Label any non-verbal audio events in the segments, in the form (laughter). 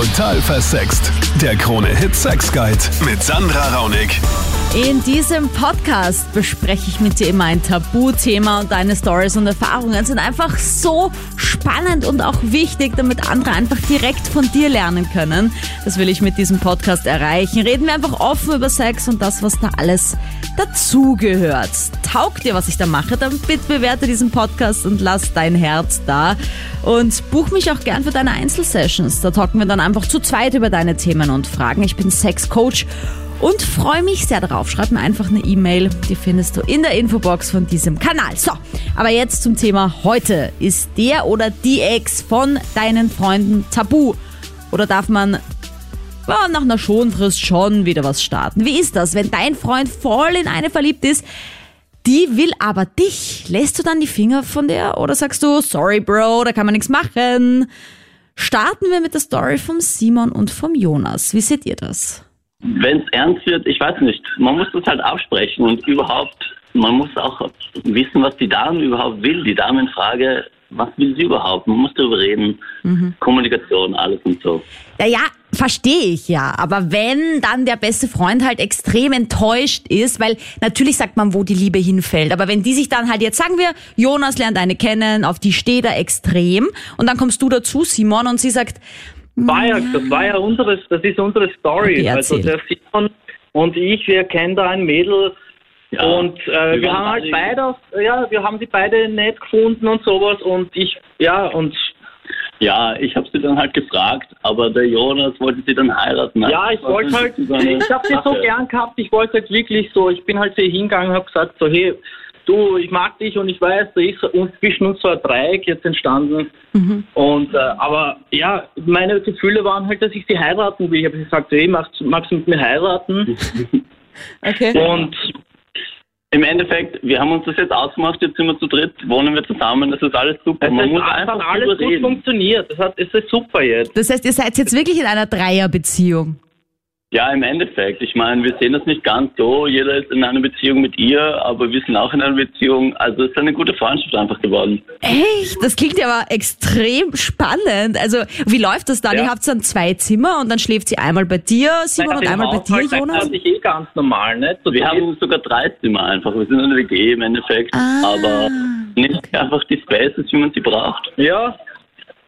Total versext. Der Krone-Hit Sex Guide mit Sandra Raunig. In diesem Podcast bespreche ich mit dir immer ein Tabuthema und deine Stories und Erfahrungen sind einfach so spannend und auch wichtig, damit andere einfach direkt von dir lernen können. Das will ich mit diesem Podcast erreichen. Reden wir einfach offen über Sex und das, was da alles dazugehört. Taugt dir, was ich da mache, dann bitte bewerte diesen Podcast und lass dein Herz da. Und buch mich auch gern für deine Einzelsessions. Da talken wir dann einfach zu zweit über deine Themen und Fragen. Ich bin Sexcoach und freue mich sehr darauf. Schreib mir einfach eine E-Mail, die findest du in der Infobox von diesem Kanal. So, aber jetzt zum Thema heute. Ist der oder die Ex von deinen Freunden tabu? Oder darf man ja, nach einer Schonfrist schon wieder was starten? Wie ist das, wenn dein Freund voll in eine verliebt ist? Die will aber dich. Lässt du dann die Finger von der oder sagst du, sorry Bro, da kann man nichts machen? Starten wir mit der Story vom Simon und vom Jonas. Wie seht ihr das? Wenn es ernst wird, ich weiß nicht, man muss das halt absprechen und überhaupt, man muss auch wissen, was die Dame überhaupt will. Die Dame in Frage, was will sie überhaupt? Man muss darüber reden. Kommunikation, alles und so. Ja, ja, verstehe ich ja. Aber wenn dann der beste Freund halt extrem enttäuscht ist, weil natürlich sagt man, wo die Liebe hinfällt. Aber wenn die sich dann halt jetzt sagen wir, Jonas lernt eine kennen, auf die steht er extrem. Und dann kommst du dazu, Simon, und sie sagt, war ja, das war ja unsere, das ist unsere Story. Okay, also der Simon und ich, wir kennen da ein Mädel Ja, und äh, wir haben halt beide, ja, wir haben die beide nett gefunden und sowas und ich, ja, und Ja, ich habe sie dann halt gefragt, aber der Jonas wollte sie dann heiraten. ja, ich wollte halt, ich habe sie so gern gehabt, ich wollte halt wirklich so, ich bin halt zu ihr hingegangen und habe gesagt so, hey, du, ich mag dich und ich weiß, da ist uns zwischen uns so ein Dreieck jetzt entstanden. Und äh, aber ja, meine Gefühle waren halt, dass ich sie heiraten will. Ich habe gesagt, hey, magst, magst du mit mir heiraten? (laughs) okay. Und Im Endeffekt, wir haben uns das jetzt ausgemacht, jetzt sind wir zu dritt, wohnen wir zusammen, das ist alles super. es Man hat muss einfach alles gut reden. funktioniert. Es, hat, es ist super jetzt. Das heißt, ihr seid jetzt wirklich in einer Dreierbeziehung. Ja, im Endeffekt. Ich meine, wir sehen das nicht ganz so. Jeder ist in einer Beziehung mit ihr, aber wir sind auch in einer Beziehung. Also es ist eine gute Freundschaft einfach geworden. Echt? Das klingt ja aber extrem spannend. Also, wie läuft das dann? Ja. Ihr habt dann zwei Zimmer und dann schläft sie einmal bei dir, Simon, und Naja, einmal bei dir, Jonas? Das ist eh ganz normal, nicht? So Wir haben sogar drei Zimmer einfach. Wir sind eine WG im Endeffekt, Ah, aber nicht einfach die Spaces, wie man sie braucht. ja,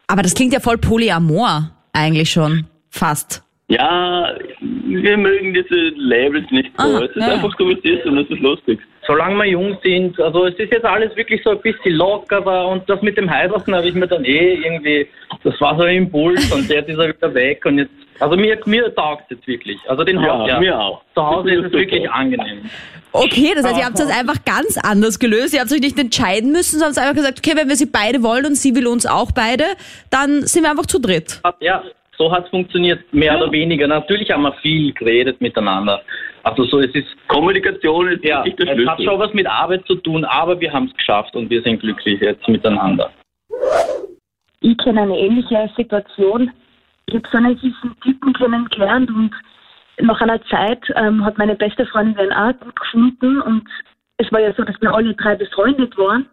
Aber das klingt ja voll polyamor, eigentlich schon. Fast. Ja, wir mögen diese Labels nicht so. Aha, es ist ja, einfach so, wie es ist und es ist lustig. solange wir jung sind. Also es ist jetzt alles wirklich so ein bisschen lockerer und das mit dem Heiraten habe ich mir dann eh irgendwie, das war so ein Impuls und jetzt ist er wieder weg und jetzt, also mir, mir taugt es jetzt wirklich. Also den Ja, Haus, ja. mir auch. Zu Hause Das ist es super. wirklich angenehm. Okay, das heißt, ihr habt es einfach ganz anders gelöst. Ihr habt euch nicht entscheiden müssen, sondern einfach gesagt, okay, wenn wir sie beide wollen und sie will uns auch beide, dann sind wir einfach zu dritt. Ja, so hat es funktioniert, mehr oder weniger. Natürlich haben wir viel geredet miteinander. Also so, es ist, Kommunikation ist ja, wirklich der es hat Schlüssel. schon was mit Arbeit zu tun, aber wir haben es geschafft und wir sind glücklich jetzt miteinander. ich kenne eine ähnliche Situation. Ich habe so einen süßen Typen kennengelernt und nach einer Zeit ähm, hat meine beste Freundin den auch gut gefunden und es war ja so, dass wir alle drei befreundet waren.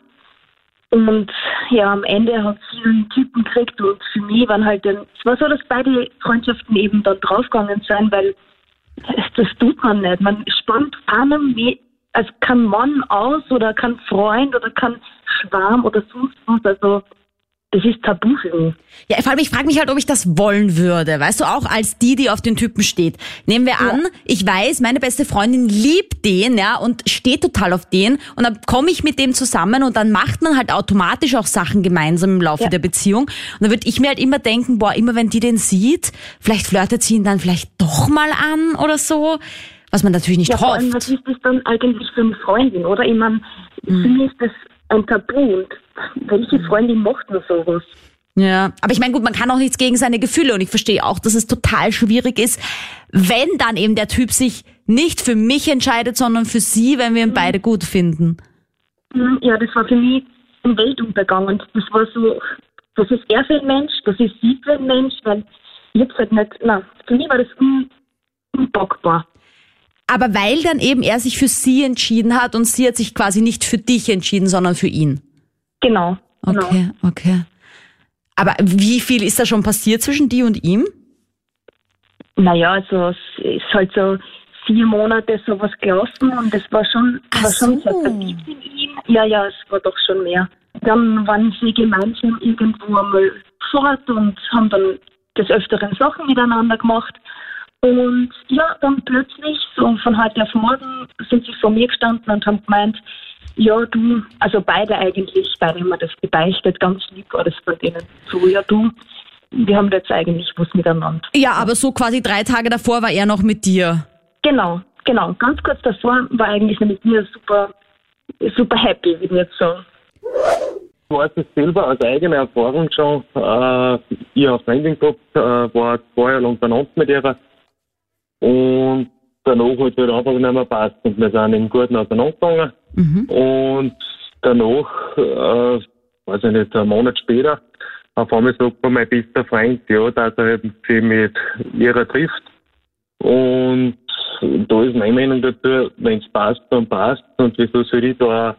Und ja, am Ende hat sie einen Typen gekriegt und für mich waren halt dann, es war so, dass beide Freundschaften eben dann draufgegangen sind, weil das, tut man nicht. Man spannt einem wie, also kein Mann aus oder kein Freund oder kein Schwarm oder sonst was. Also das ist tabu für mich. Ja, vor allem, ich frage mich halt, ob ich das wollen würde. Weißt du, auch als die, die auf den Typen steht. Nehmen wir an, ich weiß, meine beste Freundin liebt den, ja, und steht total auf den. Und dann komme ich mit dem zusammen und dann macht man halt automatisch auch Sachen gemeinsam im Laufe Ja. der Beziehung. Und dann würde ich mir halt immer denken, boah, immer wenn die den sieht, vielleicht flirtet sie ihn dann vielleicht doch mal an oder so. Was man natürlich nicht Ja, vor allem, was hofft. ist das dann eigentlich für eine Freundin, oder? Ich meine, für mich ist das ein Tabu. Und welche Freundin macht nur sowas? Ja, aber ich meine, gut, man kann auch nichts gegen seine Gefühle und ich verstehe auch, dass es total schwierig ist, wenn dann eben der Typ sich nicht für mich entscheidet, sondern für sie, wenn wir ihn beide gut finden. Hm, Ja, das war für mich ein Weltuntergang. Und das war so, das ist er für ein Mensch, das ist sie für ein Mensch, weil ich hab's halt nicht, na, für mich war das un, unpackbar. Aber weil dann eben er sich für sie entschieden hat und sie hat sich quasi nicht für dich entschieden, sondern für ihn. Genau. genau. Okay, okay. Aber wie viel ist da schon passiert zwischen dir und ihm? Naja, also es ist halt so vier Monate sowas gelaufen und es war schon, Ach war schon so. sehr verliebt in ihn. Ja, ja, es war doch schon mehr. Dann waren sie gemeinsam irgendwo einmal fort und haben dann des Öfteren Sachen miteinander gemacht. Und ja, dann plötzlich, so von heute auf morgen, sind sie vor mir gestanden und haben gemeint, ja, du, also beide eigentlich, beide haben mir das gebeichtet, ganz lieb war das von denen. So, ja, du, wir haben jetzt eigentlich was miteinander. Ja, aber so quasi drei Tage davor war er noch mit dir. Genau, genau. Ganz kurz davor war eigentlich mit mir super, super happy, wie ich jetzt sagen. Ich weiß es selber aus eigener Erfahrung schon. Äh, ich habe Freundin gehabt, äh, war zwei Jahre lang benannt mit ihr. Und danach halt einfach nicht mehr passt. Und wir sind im Guten auseinandergegangen. Und danach, äh, weiß ich nicht, einen Monat später, auf einmal sagt mir mein bester Freund, ja, dass er eben sich mit ihrer trifft. Und da ist meine Meinung dazu, wenn es passt, dann passt. Und wieso soll ich da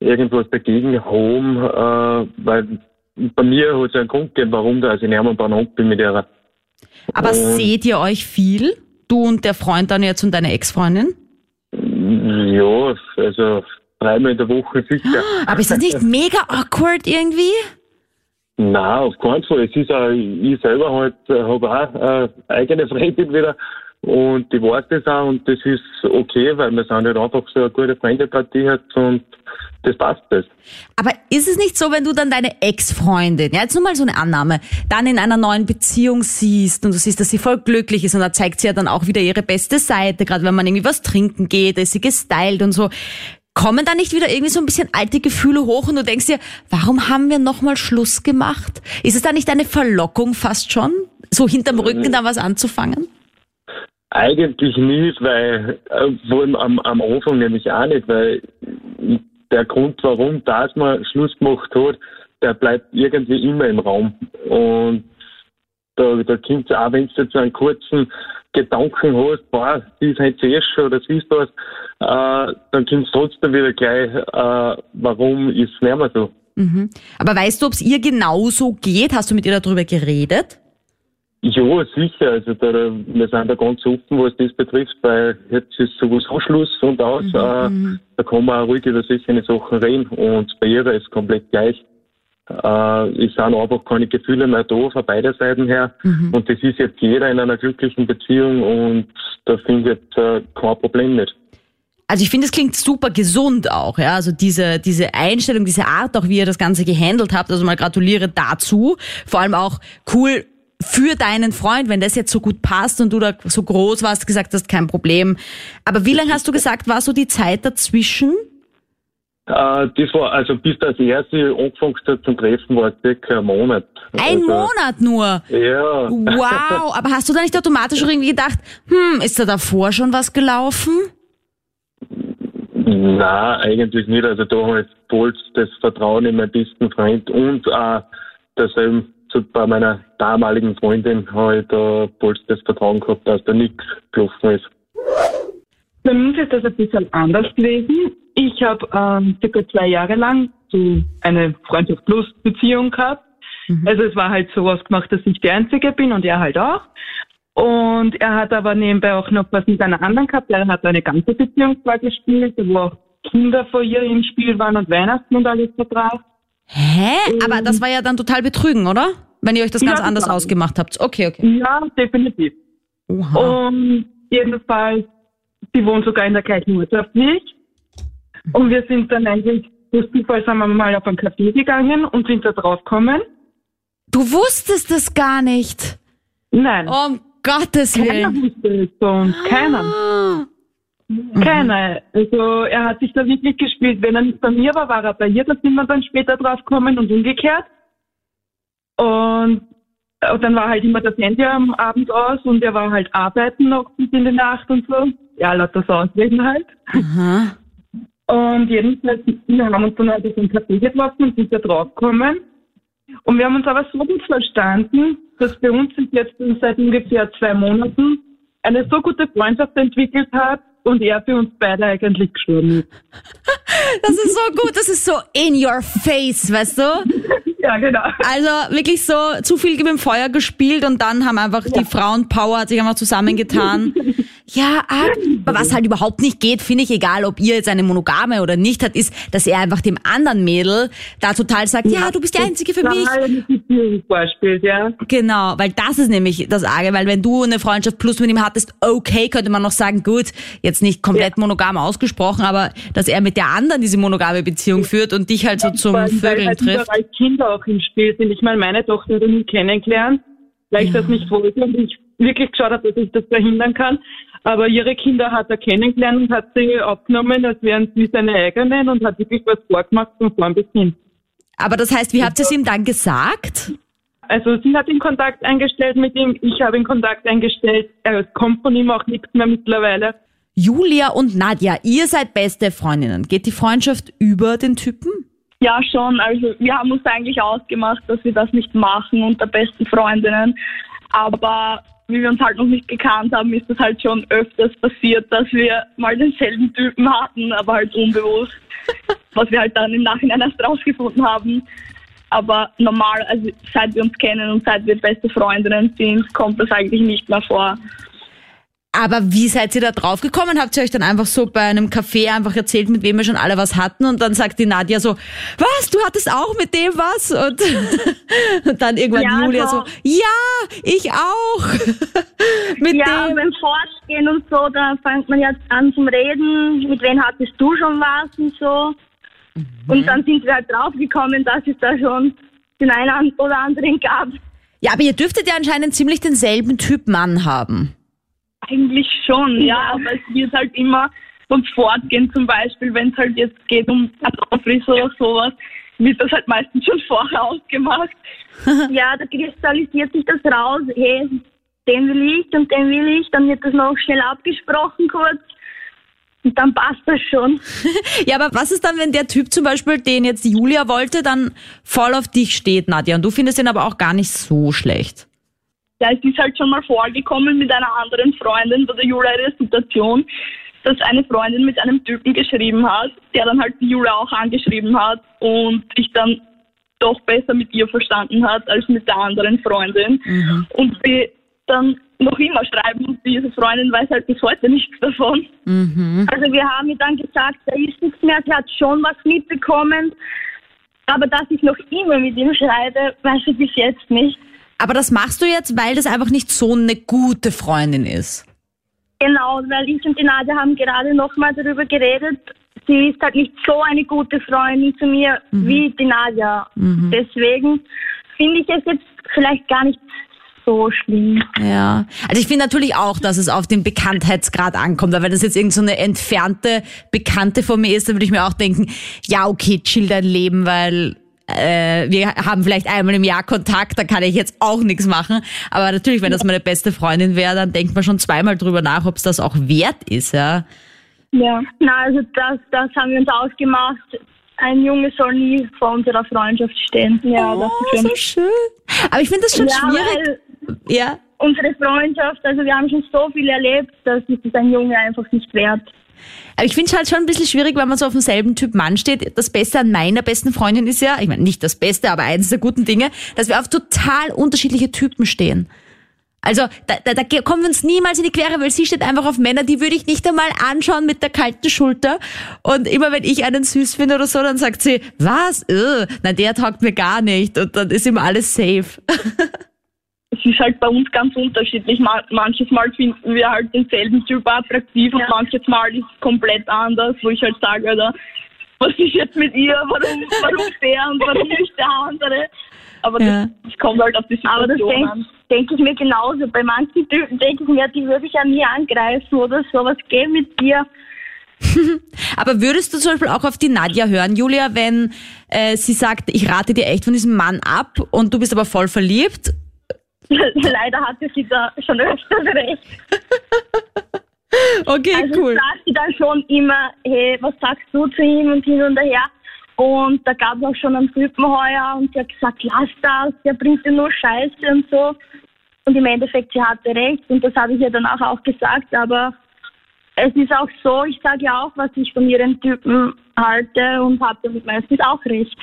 irgendwas dagegen haben? Äh, weil bei mir hat es einen Grund gegeben, warum da also ich nicht mehr benannt bin mit ihrer. Aber Und- seht ihr euch viel? Du und der Freund dann jetzt und deine Ex-Freundin? Ja, also dreimal in der Woche sicher. (gasps) Aber ist das nicht mega awkward irgendwie? Nein, auf keinen Fall. Es ist auch, ich selber halt, äh, habe auch äh, eigene Freundin wieder und die weiß das auch und das ist okay, weil wir sind halt einfach so eine gute Freundepartie hat und das passt das. Aber ist es nicht so, wenn du dann deine Ex-Freundin, ja, jetzt nur mal so eine Annahme, dann in einer neuen Beziehung siehst und du siehst, dass sie voll glücklich ist und da zeigt sie ja dann auch wieder ihre beste Seite, gerade wenn man irgendwie was trinken geht, da ist sie gestylt und so. Kommen da nicht wieder irgendwie so ein bisschen alte Gefühle hoch und du denkst dir, warum haben wir nochmal Schluss gemacht? Ist es da nicht eine Verlockung fast schon, so hinterm Rücken da was anzufangen? Eigentlich nicht, weil, äh, vor allem am, am Anfang nämlich auch nicht, weil der Grund, warum das man Schluss gemacht hat, der bleibt irgendwie immer im Raum. Und da, da kommt es auch, wenn du jetzt einen kurzen Gedanken hast, boah, ist halt zuerst schon oder sie ist das, äh, dann kommt es trotzdem wieder gleich, äh, warum ist es nicht mehr so. Aber weißt du, ob es ihr genauso geht? Hast du mit ihr darüber geredet? Ja, sicher. Also da, wir sind da ganz offen, was das betrifft, weil jetzt ist sowieso Schluss und aus. Äh, da kann man auch ruhig über solche Sachen reden und bei ihr ist es komplett gleich. Äh, es sind einfach keine Gefühle mehr da von beider Seiten her und das ist jetzt jeder in einer glücklichen Beziehung und da finde ich jetzt äh, kein Problem nicht. Also ich finde, es klingt super gesund auch, ja. Also diese, diese Einstellung, diese Art auch, wie ihr das Ganze gehandelt habt. Also mal gratuliere dazu. Vor allem auch cool für deinen Freund, wenn das jetzt so gut passt und du da so groß warst, gesagt hast, kein Problem. Aber wie lange hast du gesagt, war so die Zeit dazwischen? Äh, das war, also bis das erste angefangen hat zum Treffen, war circa ein Monat. Ein also, Monat nur. Ja. Wow. Aber hast du da nicht automatisch irgendwie gedacht, hm, ist da davor schon was gelaufen? Nein, eigentlich nicht. Also da habe ich voll das Vertrauen in meinen besten Freund und auch dasselbe zu, bei meiner damaligen Freundin habe ich da voll das Vertrauen gehabt, dass da nichts gelaufen ist. Bei uns ist das ein bisschen anders gewesen. Ich habe ähm, circa zwei Jahre lang so eine Freundschaft plus Beziehung gehabt. Also es war halt so ausgemacht, dass ich die Einzige bin und er halt auch. Und er hat aber nebenbei auch noch was mit einer anderen gehabt. Er hat eine ganze Beziehung zwar gespielt, wo auch Kinder vor ihr im Spiel waren und Weihnachten und alles verbracht. Hä? Aber das war ja dann total betrügen, oder? Wenn ihr euch das Ja, ganz anders total. ausgemacht habt. Okay, okay. Ja, definitiv. Oha. Und jedenfalls, sie wohnt sogar in der gleichen Ortschaft wie ich. Und wir sind dann eigentlich, durch Zufall sind wir mal auf ein Café gegangen und sind da drauf gekommen. Du wusstest es gar nicht. Nein, Um Gottes keiner Willen. wusste es bei uns. Keiner. Ah. Keiner. Also er hat sich da wirklich gespielt. Wenn er nicht bei mir war, war er bei ihr. Da sind wir dann später drauf gekommen und umgekehrt. Und, und dann war halt immer das Handy am Abend aus und er war halt arbeiten noch bis in die Nacht und so. Ja, lauter so Ausreden halt. Aha. Und jedenfalls, wir haben uns dann halt auf einen Café getroffen und sind da draufgekommen. Und wir haben uns aber so gut verstanden, dass bei uns sich jetzt seit ungefähr zwei Monaten eine so gute Freundschaft entwickelt hat und er für uns beide eigentlich gestorben ist. Das ist so gut, das ist so in your face, weißt du? (laughs) Ja, genau. Also wirklich so zu viel mit dem Feuer gespielt und dann haben einfach die Frauenpower hat sich einfach zusammengetan. (laughs) Ja, aber was halt überhaupt nicht geht, finde ich, egal ob ihr jetzt eine Monogame oder nicht hat, ist, dass er einfach dem anderen Mädel da total sagt, ja, du bist die Einzige für mich. Vorspielt, ja. Genau, weil das ist nämlich das Arge, weil wenn du eine Freundschaft plus mit ihm hattest, okay, könnte man noch sagen, gut, jetzt nicht komplett monogam ausgesprochen, aber dass er mit der anderen diese monogame Beziehung führt und dich halt so zum Vögeln halt trifft. überall Kinder auch im Spiel sind. Ich meine, meine Tochter hat ihn kennengelernt, weil ich Ja. das nicht wollte und ich wirklich geschaut habe, dass ich das verhindern kann. Aber ihre Kinder hat er kennengelernt und hat sie aufgenommen, als wären sie seine eigenen und hat wirklich was vorgemacht von vorn bis hin. Aber das heißt, wie habt ihr es ihm dann gesagt? Also sie hat den Kontakt eingestellt mit ihm, ich habe den Kontakt eingestellt. Er kommt von ihm auch nichts mehr mittlerweile. Julia und Nadja, ihr seid beste Freundinnen. Geht die Freundschaft über den Typen? Ja, schon. Also wir haben uns eigentlich ausgemacht, dass wir das nicht machen unter besten Freundinnen. Aber wie wir uns halt noch nicht gekannt haben, ist das halt schon öfters passiert, dass wir mal denselben Typen hatten, aber halt unbewusst. (laughs) was wir halt dann im Nachhinein erst rausgefunden haben. Aber normal, also seit wir uns kennen und seit wir beste Freundinnen sind, kommt das eigentlich nicht mehr vor. Aber wie seid ihr da drauf gekommen? Habt ihr euch dann einfach so bei einem Café einfach erzählt, mit wem wir schon alle was hatten? Und dann sagt die Nadja so, was, du hattest auch mit dem was? Und, (laughs) und dann irgendwann Ja, Julia so, ja, ich auch. (laughs) mit Ja, dem. beim Fortgehen und so, da fängt man jetzt an zum Reden. Mit wem hattest du schon was und so? Und dann sind wir halt draufgekommen, dass es da schon den einen oder anderen gab. Ja, aber ihr dürftet ja anscheinend ziemlich denselben Typ Mann haben. Eigentlich schon, ja, aber es wird halt immer beim Fortgehen zum Beispiel, wenn es halt jetzt geht um Kartoffelfrisur oder sowas, wird das halt meistens schon vorher ausgemacht. (laughs) ja, da kristallisiert sich das raus, hey, den will ich und den will ich, dann wird das noch schnell abgesprochen kurz und dann passt das schon. (laughs) Ja, aber was ist dann, wenn der Typ zum Beispiel, den jetzt Julia wollte, dann voll auf dich steht, Nadja, und du findest ihn aber auch gar nicht so schlecht? Ja, es ist halt schon mal vorgekommen mit einer anderen Freundin bei der Julia ihre Situation, dass eine Freundin mit einem Typen geschrieben hat, der dann halt die Julia auch angeschrieben hat und sich dann doch besser mit ihr verstanden hat als mit der anderen Freundin. Und sie dann noch immer schreiben und diese Freundin weiß halt bis heute nichts davon. Also wir haben ihr dann gesagt, da ist nichts mehr, sie hat schon was mitbekommen, aber dass ich noch immer mit ihm schreibe, weiß ich bis jetzt nicht. Aber das machst du jetzt, weil das einfach nicht so eine gute Freundin ist. Genau, weil ich und die Nadja haben gerade nochmal darüber geredet. Sie ist halt nicht so eine gute Freundin zu mir wie die Nadja. Deswegen finde ich es jetzt vielleicht gar nicht so schlimm. Ja. Also ich finde natürlich auch, dass es auf den Bekanntheitsgrad ankommt. Aber wenn das jetzt irgend so eine entfernte Bekannte von mir ist, dann würde ich mir auch denken, ja, okay, chill dein Leben, weil äh, wir haben vielleicht einmal im Jahr Kontakt, da kann ich jetzt auch nichts machen. Aber natürlich, wenn das meine beste Freundin wäre, dann denkt man schon zweimal drüber nach, ob es das auch wert ist, ja. Ja. Na, also das, das haben wir uns ausgemacht. Ein Junge soll nie vor unserer Freundschaft stehen. Ja, das Oh, ist schon. so schön. Aber ich finde das schon ja, schwierig. Ja. unsere Freundschaft, also wir haben schon so viel erlebt, das ist ein Junge einfach nicht wert. Aber ich finde es halt schon ein bisschen schwierig, wenn man so auf demselben Typ Mann steht. Das Beste an meiner besten Freundin ist ja, ich meine nicht das Beste, aber eines der guten Dinge, dass wir auf total unterschiedliche Typen stehen. Also da, da, da kommen wir uns niemals in die Quere, weil sie steht einfach auf Männer, die würde ich nicht einmal anschauen mit der kalten Schulter. Und immer wenn ich einen süß finde oder so, dann sagt sie, was? Äh, na der taugt mir gar nicht. Und dann ist immer alles safe. (laughs) es ist halt bei uns ganz unterschiedlich. Ma- Manches Mal finden wir halt denselben Typ attraktiv und manches Mal ist es komplett anders, wo ich halt sage, Alter, was ist jetzt mit ihr? Warum, warum der und warum (laughs) nicht der andere? Aber Ja. das, das kommt halt auf die Aber das Situation denke denk ich mir genauso. Bei manchen Typen denke ich mir, die würde ich ja nie angreifen oder so. Was geht mit dir? (laughs) Aber würdest du zum Beispiel auch auf die Nadja hören, Julia, wenn äh, sie sagt, ich rate dir echt von diesem Mann ab und du bist aber voll verliebt? (laughs) Leider hatte sie da schon öfters recht. (laughs) Okay, Also cool. sagt sie dann schon immer, hey, was sagst du zu ihm und hin und her. Und da gab es auch schon einen Typen heuer und sie hat gesagt, lass das, der bringt dir nur Scheiße und so. Und im Endeffekt, sie hatte recht und das habe ich ihr danach auch gesagt, aber es ist auch so, ich sage ja auch, was ich von ihren Typen halte und habe damit meistens auch recht.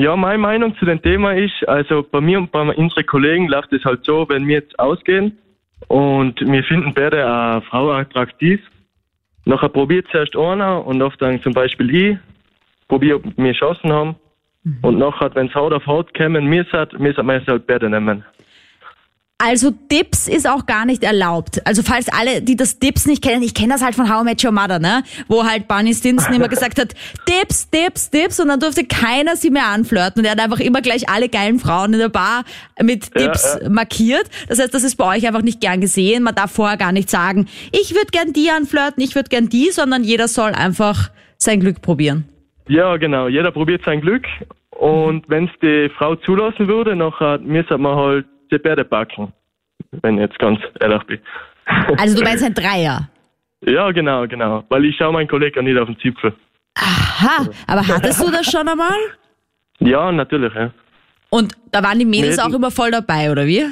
Ja, meine Meinung zu dem Thema ist, also bei mir und bei unseren Kollegen läuft es halt so, wenn wir jetzt ausgehen und wir finden beide eine Frau attraktiv, nachher probiert zuerst einer und oft dann zum Beispiel ich, probiere, ob wir Chancen haben und nachher, wenn es Haut auf Haut kämen, mir sagt, mir sagt man halt beide nehmen. Also Dips ist auch gar nicht erlaubt. Also falls alle, die das Dips nicht kennen, ich kenne das halt von How I Met Your Mother, ne? Wo halt Barney Stinson immer (laughs) gesagt hat, Dips, Dips, Dips und dann durfte keiner sie mehr anflirten und er hat einfach immer gleich alle geilen Frauen in der Bar mit Ja, Dips ja. markiert. Das heißt, das ist bei euch einfach nicht gern gesehen. Man darf vorher gar nicht sagen, ich würde gern die anflirten, ich würde gern die, sondern jeder soll einfach sein Glück probieren. Ja, genau. Jeder probiert sein Glück. Und wenn es die Frau zulassen würde, nachher müsste man halt die beide packen. Wenn ich jetzt ganz ehrlich bin. (laughs) Also du meinst ein Dreier. Ja, genau, genau. Weil ich schaue meinen Kollegen nicht auf den Zipfel. Aha, aber hattest du das schon einmal? Ja, natürlich, ja. Und da waren die Mädels auch immer voll dabei, oder wie?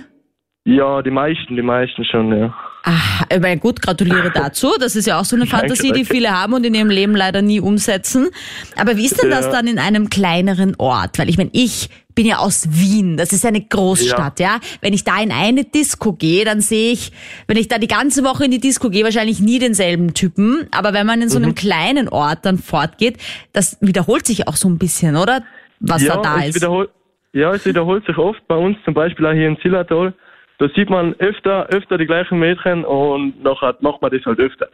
Ja, die meisten, die meisten schon, ja. Ah, ich meine, gut, gratuliere (laughs) dazu. Das ist ja auch so eine Fantasie, die viele haben und in ihrem Leben leider nie umsetzen. Aber wie ist denn das Ja. dann in einem kleineren Ort? Weil ich meine, ich bin ja aus Wien. Das ist eine Großstadt, ja. Wenn ich da in eine Disco gehe, dann sehe ich, wenn ich da die ganze Woche in die Disco gehe, wahrscheinlich nie denselben Typen. Aber wenn man in so einem Mhm. kleinen Ort dann fortgeht, das wiederholt sich auch so ein bisschen, oder? Was ja, da da es ist. Ja, es wiederholt sich oft bei uns, zum Beispiel auch hier in Zillertal. Da sieht man öfter, öfter die gleichen Mädchen und nachher macht man das halt öfter.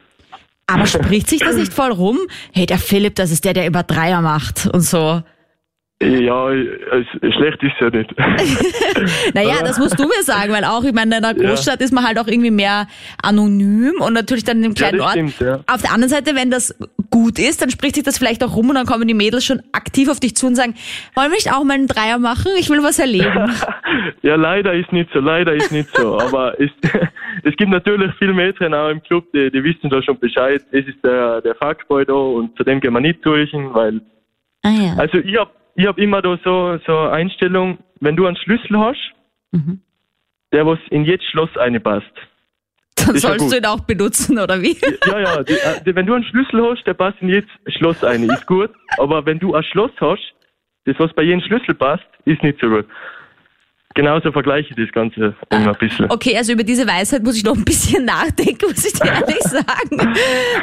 Aber spricht sich das nicht voll rum? Hey, der Philipp, das ist der, der über Dreier macht und so. Ja, schlecht ist ja nicht. (laughs) Naja, das musst du mir sagen, weil auch, ich meine, in einer Ja. Großstadt ist man halt auch irgendwie mehr anonym und natürlich dann in einem Ja, kleinen das Ort. stimmt, ja. Auf der anderen Seite, wenn das gut ist, dann spricht sich das vielleicht auch rum und dann kommen die Mädels schon aktiv auf dich zu und sagen, wollen wir nicht auch mal einen Dreier machen? Ich will was erleben. (laughs) Ja, leider ist nicht so, leider ist nicht so. Aber es, (laughs) es gibt natürlich viele Mädchen auch im Club, die, die wissen da schon Bescheid. Es ist der, der Fuckboy da und zu dem gehen wir nicht durch, weil, ah ja. also ich hab, ich hab immer da so, so eine Einstellung, wenn du einen Schlüssel hast, Mhm. der was in jedes Schloss reinpasst. Dann ja sollst gut. du ihn auch benutzen, oder wie? Ja, ja, die, äh, die, wenn du einen Schlüssel hast, der passt in jedes Schloss ein, ist gut. Aber wenn du ein Schloss hast, das was bei jedem Schlüssel passt, ist nicht so gut. Genauso vergleiche ich das Ganze immer ein bisschen. Okay, also über diese Weisheit muss ich noch ein bisschen nachdenken, muss ich dir ehrlich (laughs) sagen.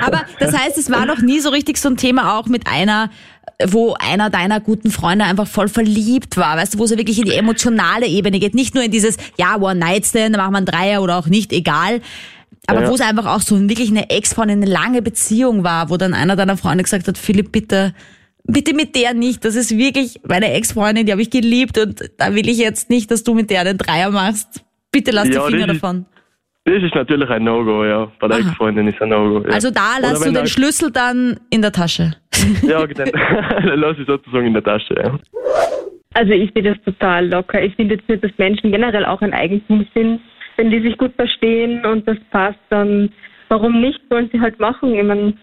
Aber das heißt, es war noch nie so richtig so ein Thema auch mit einer, wo einer deiner guten Freunde einfach voll verliebt war, weißt du, wo es ja wirklich in die emotionale Ebene geht, nicht nur in dieses, ja, One-Night-Stand, da machen wir einen Dreier oder auch nicht, egal. Aber Ja. wo es einfach auch so wirklich eine Ex-Freundin, eine lange Beziehung war, wo dann einer deiner Freunde gesagt hat, Philipp, bitte, bitte mit der nicht. Das ist wirklich meine Ex-Freundin, die habe ich geliebt und da will ich jetzt nicht, dass du mit der einen Dreier machst. Bitte lass Ja, die Finger davon. Das ist natürlich ein No-Go, ja. Bei der. Ex-Freundin ist ein No-Go. Ja. Also da lässt du den Schlüssel dann in der Tasche. Ja, dann, dann (laughs) lass ich sozusagen in der Tasche, ja. Also ich sehe das total locker. Ich finde jetzt nicht, dass Menschen generell auch ein Eigentum sind. Wenn die sich gut verstehen und das passt, dann warum nicht? Sollen sie halt machen. Ich meine,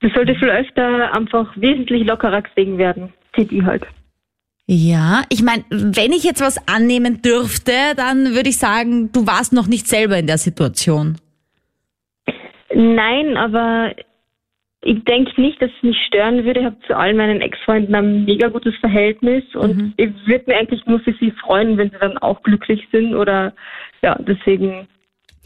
das sollte viel öfter einfach wesentlich lockerer gesehen werden. Seht ich halt. Ja, ich meine, wenn ich jetzt was annehmen dürfte, dann würde ich sagen, du warst noch nicht selber in der Situation. Nein, aber ich denke nicht, dass es mich stören würde. Ich habe zu all meinen Ex-Freunden ein mega gutes Verhältnis und ich würde mir eigentlich nur für sie freuen, wenn sie dann auch glücklich sind oder ja, deswegen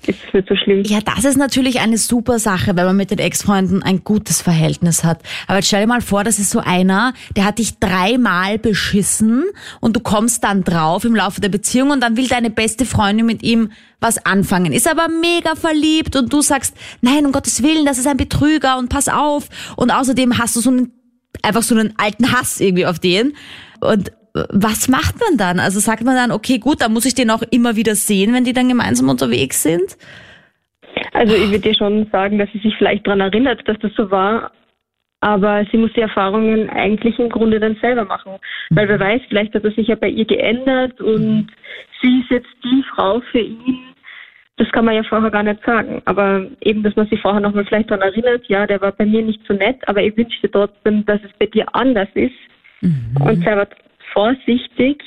ist es nicht schlimm. Ja, das ist natürlich eine super Sache, wenn man mit den Ex-Freunden ein gutes Verhältnis hat. Aber jetzt stell dir mal vor, das ist so einer, der hat dich dreimal beschissen und du kommst dann drauf im Laufe der Beziehung und dann will deine beste Freundin mit ihm was anfangen, ist aber mega verliebt und du sagst, nein, um Gottes Willen, das ist ein Betrüger und pass auf. Und außerdem hast du so einen, einfach so einen alten Hass irgendwie auf den. Und was macht man dann? Also sagt man dann, okay, gut, dann muss ich den auch immer wieder sehen, wenn die dann gemeinsam unterwegs sind? Also ich würde dir schon sagen, dass sie sich vielleicht daran erinnert, dass das so war, aber sie muss die Erfahrungen eigentlich im Grunde dann selber machen. Weil wer weiß, vielleicht hat er sich ja bei ihr geändert und sie ist jetzt die Frau für ihn. Das kann man ja vorher gar nicht sagen. Aber eben, dass man sich vorher nochmal vielleicht daran erinnert, ja, der war bei mir nicht so nett, aber ich wünsche dir trotzdem, dass es bei dir anders ist. Und sei vorsichtig.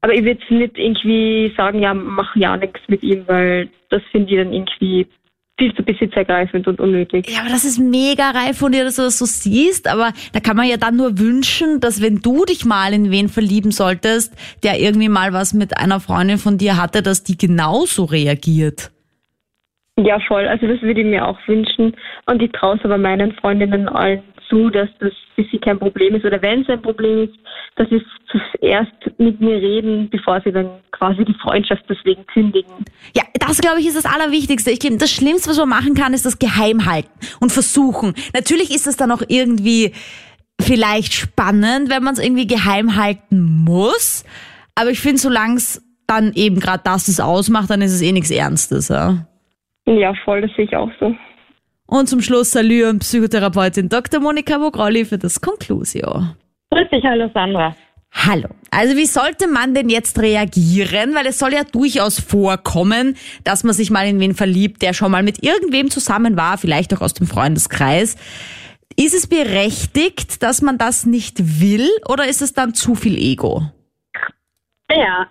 Aber ich würde nicht irgendwie sagen, ja, mach ja nichts mit ihm, weil das finde ich dann irgendwie viel zu besitzergreifend und unnötig. Ja, aber das ist mega reif von dir, dass du das so siehst. Aber da kann man ja dann nur wünschen, dass wenn du dich mal in wen verlieben solltest, der irgendwie mal was mit einer Freundin von dir hatte, dass die genauso reagiert. Ja, voll. Also das würde ich mir auch wünschen. Und ich traue es aber meinen Freundinnen allen zu, dass das für sie kein Problem ist. Oder wenn es ein Problem ist, dass sie zuerst mit mir reden, bevor sie dann quasi die Freundschaft deswegen kündigen. Ja, das glaube ich ist das Allerwichtigste. Ich glaube, das Schlimmste, was man machen kann, ist das geheim halten und versuchen. Natürlich ist es dann auch irgendwie vielleicht spannend, wenn man es irgendwie geheim halten muss. Aber ich finde, solange es dann eben gerade das es ausmacht, dann ist es eh nichts Ernstes. Ja? Ja, voll, das sehe ich auch so. Und zum Schluss Salü und Psychotherapeutin Dr. Monika Vogrolli für das Conclusio. Grüß dich, hallo Sandra. Hallo. Also wie sollte man denn jetzt reagieren? Weil es soll ja durchaus vorkommen, dass man sich mal in wen verliebt, der schon mal mit irgendwem zusammen war, vielleicht auch aus dem Freundeskreis. Ist es berechtigt, dass man das nicht will oder ist es dann zu viel Ego? Ja,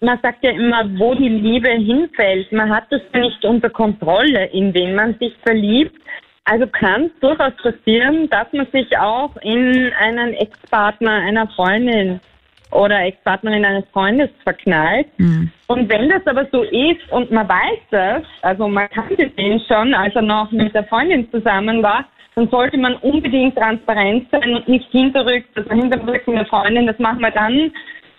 man sagt ja immer, wo die Liebe hinfällt. Man hat das nicht unter Kontrolle, in wen man sich verliebt. Also kann es durchaus passieren, dass man sich auch in einen Ex-Partner einer Freundin oder Ex-Partnerin eines Freundes verknallt. Mhm. Und wenn das aber so ist und man weiß das, also man kannte den schon, als er noch mit der Freundin zusammen war, dann sollte man unbedingt transparent sein und nicht hinterrückt, also hinter dem Rücken der Freundin, das machen wir dann,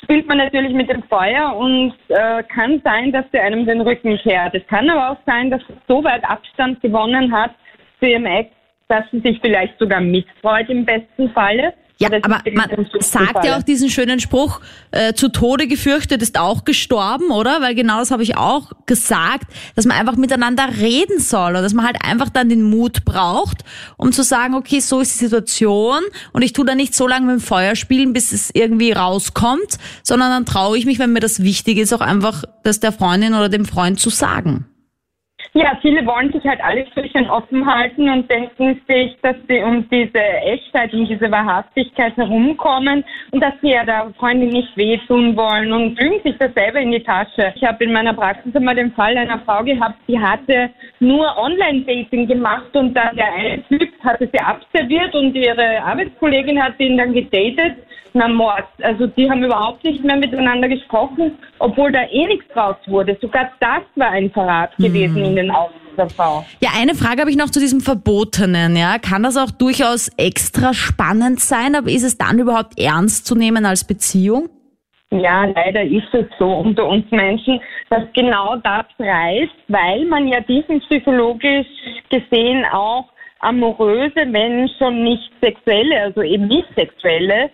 spielt man natürlich mit dem Feuer und äh, kann sein, dass der einem den Rücken kehrt. Es kann aber auch sein, dass er so weit Abstand gewonnen hat zu ihrem Ex, dass sie sich vielleicht sogar mitfreut im besten Falle. Ja, aber man sagt ja auch diesen schönen Spruch, äh, zu Tode gefürchtet ist auch gestorben, oder? Weil genau das habe ich auch gesagt, dass man einfach miteinander reden soll und dass man halt einfach dann den Mut braucht, um zu sagen, okay, so ist die Situation und ich tue da nicht so lange mit dem Feuer spielen, bis es irgendwie rauskommt, sondern dann traue ich mich, wenn mir das wichtig ist, auch einfach das der Freundin oder dem Freund zu sagen. Ja, viele wollen sich halt alle Türchen offen halten und denken sich, dass sie um diese Echtheit und diese Wahrhaftigkeit herumkommen und dass sie ja der Freundin nicht wehtun wollen und lügen sich das selber in die Tasche. Ich habe in meiner Praxis einmal den Fall einer Frau gehabt, die hatte nur Online-Dating gemacht und dann der eine Typ hatte sie abserviert und ihre Arbeitskollegin hat ihn dann gedatet na Mord. Also die haben überhaupt nicht mehr miteinander gesprochen, obwohl da eh nichts draus wurde. Sogar das war ein Verrat mhm. gewesen in den Augen der Frau. Ja, eine Frage habe ich noch zu diesem Verbotenen. Ja, kann das auch durchaus extra spannend sein, aber ist es dann überhaupt ernst zu nehmen als Beziehung? Ja, leider ist es so unter uns Menschen, dass genau das reißt, weil man ja diesen psychologisch gesehen auch amoröse, wenn schon nicht sexuelle, also eben nicht sexuelle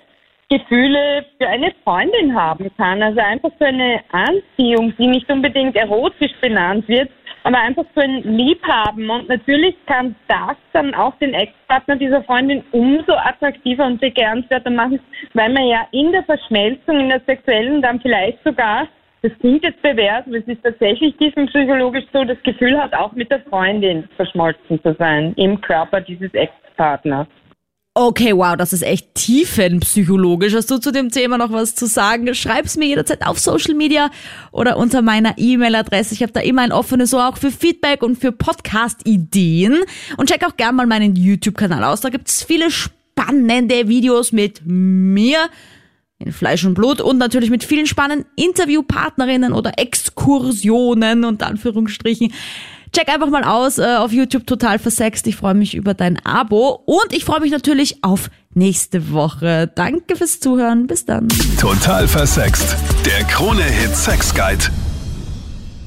Gefühle für eine Freundin haben kann. Also einfach so eine Anziehung, die nicht unbedingt erotisch benannt wird, aber einfach so ein Liebhaben. Und natürlich kann das dann auch den Ex-Partner dieser Freundin umso attraktiver und begehrenswerter machen, weil man ja in der Verschmelzung, in der sexuellen dann vielleicht sogar, das klingt jetzt bewährt, aber es ist tatsächlich diesem psychologisch so, das Gefühl hat, auch mit der Freundin verschmolzen zu sein im Körper dieses Ex-Partners. Okay, wow, das ist echt tiefenpsychologisch. Hast du zu dem Thema noch was zu sagen? Schreib's mir jederzeit auf Social Media oder unter meiner E-Mail-Adresse. Ich habe da immer ein offenes Ohr auch für Feedback und für Podcast-Ideen. Und check auch gerne mal meinen YouTube-Kanal aus. Da gibt's viele spannende Videos mit mir in Fleisch und Blut und natürlich mit vielen spannenden Interviewpartnerinnen oder Exkursionen und Anführungsstrichen. Check einfach mal aus äh, auf YouTube total versext. Ich freue mich über dein Abo und ich freue mich natürlich auf nächste Woche. Danke fürs Zuhören. Bis dann. Total versext. Der Krone Hit Sex Guide.